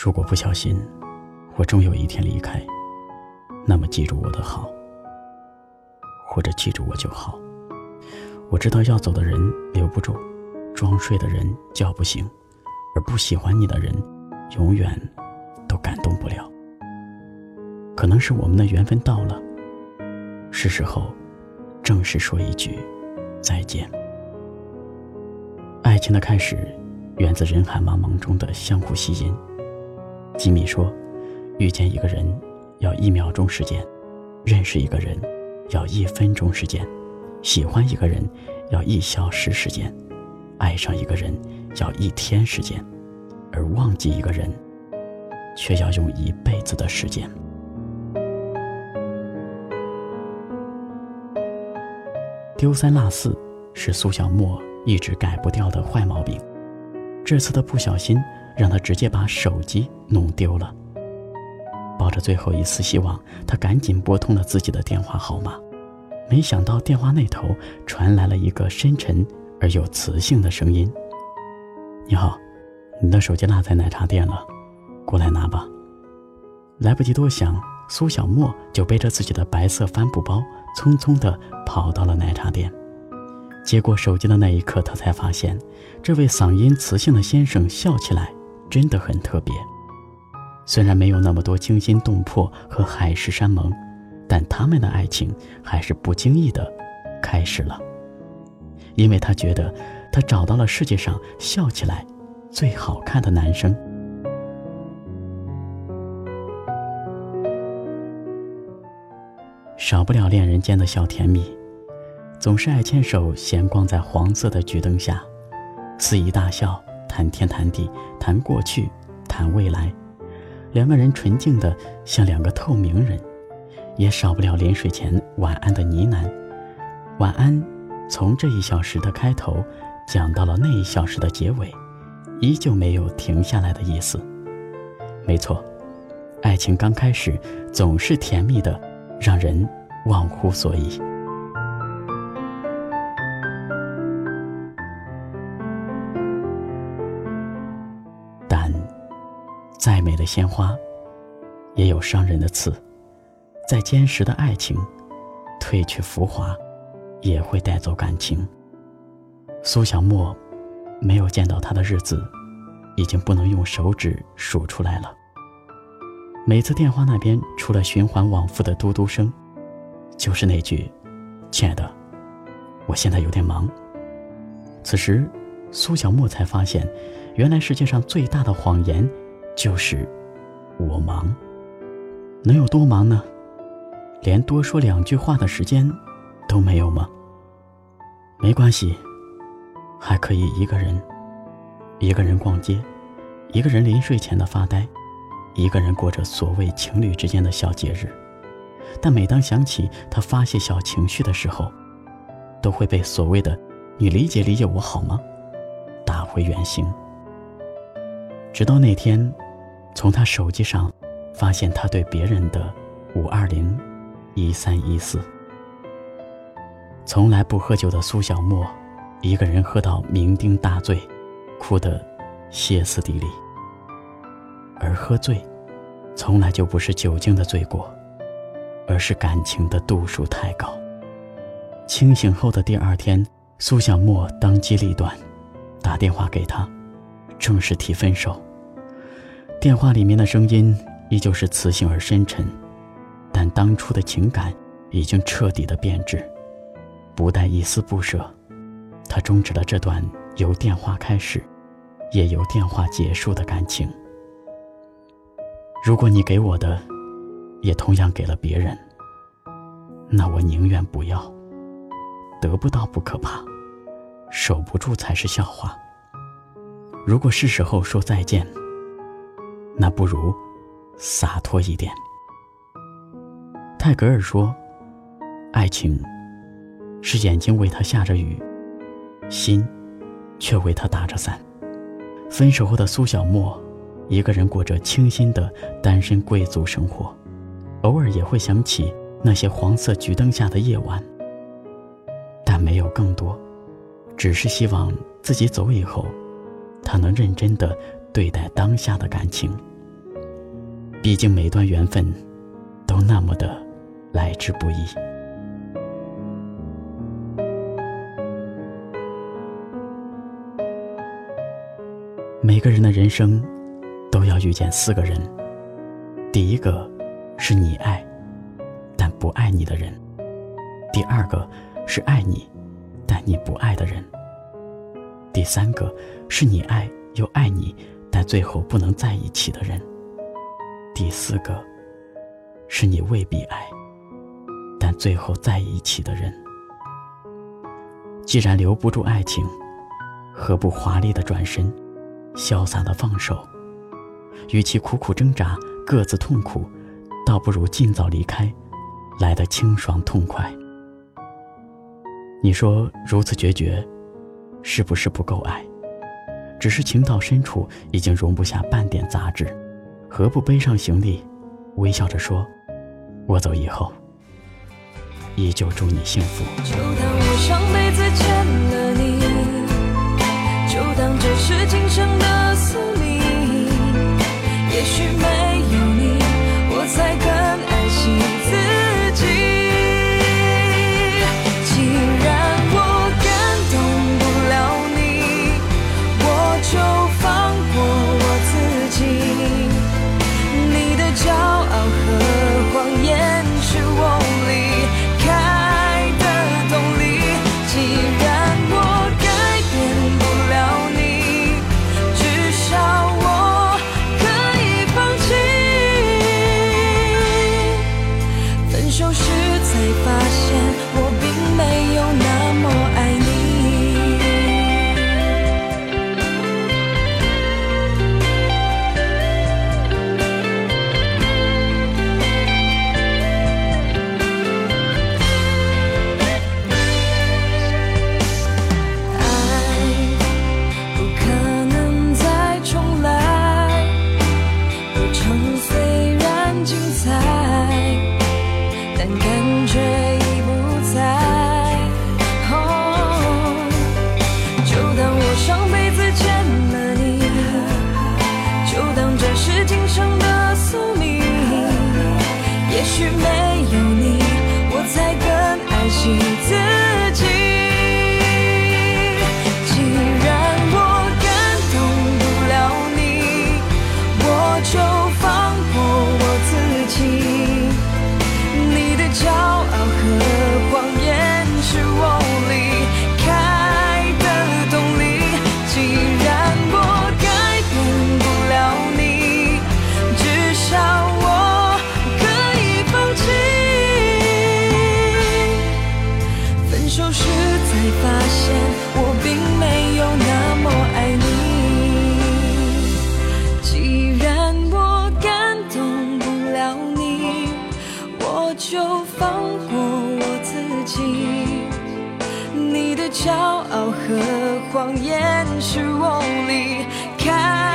如果不小心，我终有一天离开，那么记住我的好，或者记住我就好。我知道要走的人留不住，装睡的人叫不醒，而不喜欢你的人，永远都感动不了。可能是我们的缘分到了，是时候正式说一句再见。爱情的开始，源自人海茫茫中的相互吸引。吉米说：“遇见一个人要一秒钟时间，认识一个人要一分钟时间，喜欢一个人要一小时时间，爱上一个人要一天时间，而忘记一个人却要用一辈子的时间。”丢三落四是苏小沫一直改不掉的坏毛病。这次的不小心，让他直接把手机弄丢了。抱着最后一丝希望，他赶紧拨通了自己的电话号码。没想到电话那头传来了一个深沉而又磁性的声音：“你好，你的手机落在奶茶店了，过来拿吧。”来不及多想，苏小沫就背着自己的白色帆布包。匆匆地跑到了奶茶店，接过手机的那一刻，他才发现，这位嗓音磁性的先生笑起来真的很特别。虽然没有那么多惊心动魄和海誓山盟，但他们的爱情还是不经意的开始了。因为他觉得，他找到了世界上笑起来最好看的男生。少不了恋人间的小甜蜜，总是爱牵手闲逛在黄色的桔灯下，肆意大笑，谈天谈地，谈过去，谈未来，两个人纯净的像两个透明人，也少不了临睡前晚安的呢喃。晚安，从这一小时的开头讲到了那一小时的结尾，依旧没有停下来的意思。没错，爱情刚开始总是甜蜜的，让人。忘乎所以，再美的鲜花，也有伤人的刺；再坚实的爱情，褪去浮华，也会带走感情。苏小沫没有见到他的日子，已经不能用手指数出来了。每次电话那边除了循环往复的嘟嘟声。就是那句：“亲爱的，我现在有点忙。”此时，苏小沫才发现，原来世界上最大的谎言就是“我忙”。能有多忙呢？连多说两句话的时间都没有吗？没关系，还可以一个人，一个人逛街，一个人临睡前的发呆，一个人过着所谓情侣之间的小节日。但每当想起他发泄小情绪的时候，都会被所谓的“你理解理解我好吗”打回原形。直到那天，从他手机上发现他对别人的五二零一三一四。从来不喝酒的苏小沫，一个人喝到酩酊大醉，哭得歇斯底里。而喝醉，从来就不是酒精的罪过。而是感情的度数太高。清醒后的第二天，苏小沫当机立断，打电话给他，正式提分手。电话里面的声音依旧是磁性而深沉，但当初的情感已经彻底的变质，不带一丝不舍。他终止了这段由电话开始，也由电话结束的感情。如果你给我的。也同样给了别人，那我宁愿不要。得不到不可怕，守不住才是笑话。如果是时候说再见，那不如洒脱一点。泰戈尔说：“爱情是眼睛为他下着雨，心却为他打着伞。”分手后的苏小沫，一个人过着清新的单身贵族生活。偶尔也会想起那些黄色桔灯下的夜晚，但没有更多，只是希望自己走以后，他能认真的对待当下的感情，毕竟每段缘分都那么的来之不易。每个人的人生都要遇见四个人，第一个是你爱但不爱你的人，第二个是爱你但你不爱的人，第三个是你爱又爱你但最后不能在一起的人，第四个是你未必爱但最后在一起的人。既然留不住爱情，何不华丽的转身？潇洒的放手，与其苦苦挣扎，各自痛苦，倒不如尽早离开，来得清爽痛快。你说如此决绝，是不是不够爱？只是情到深处，已经容不下半点杂质，何不背上行李，微笑着说：“我走以后，依旧祝你幸福。”就当我上辈子欠了你，就当这是今生的宿命。也许没就放过我自己。你的骄傲和谎言是我离开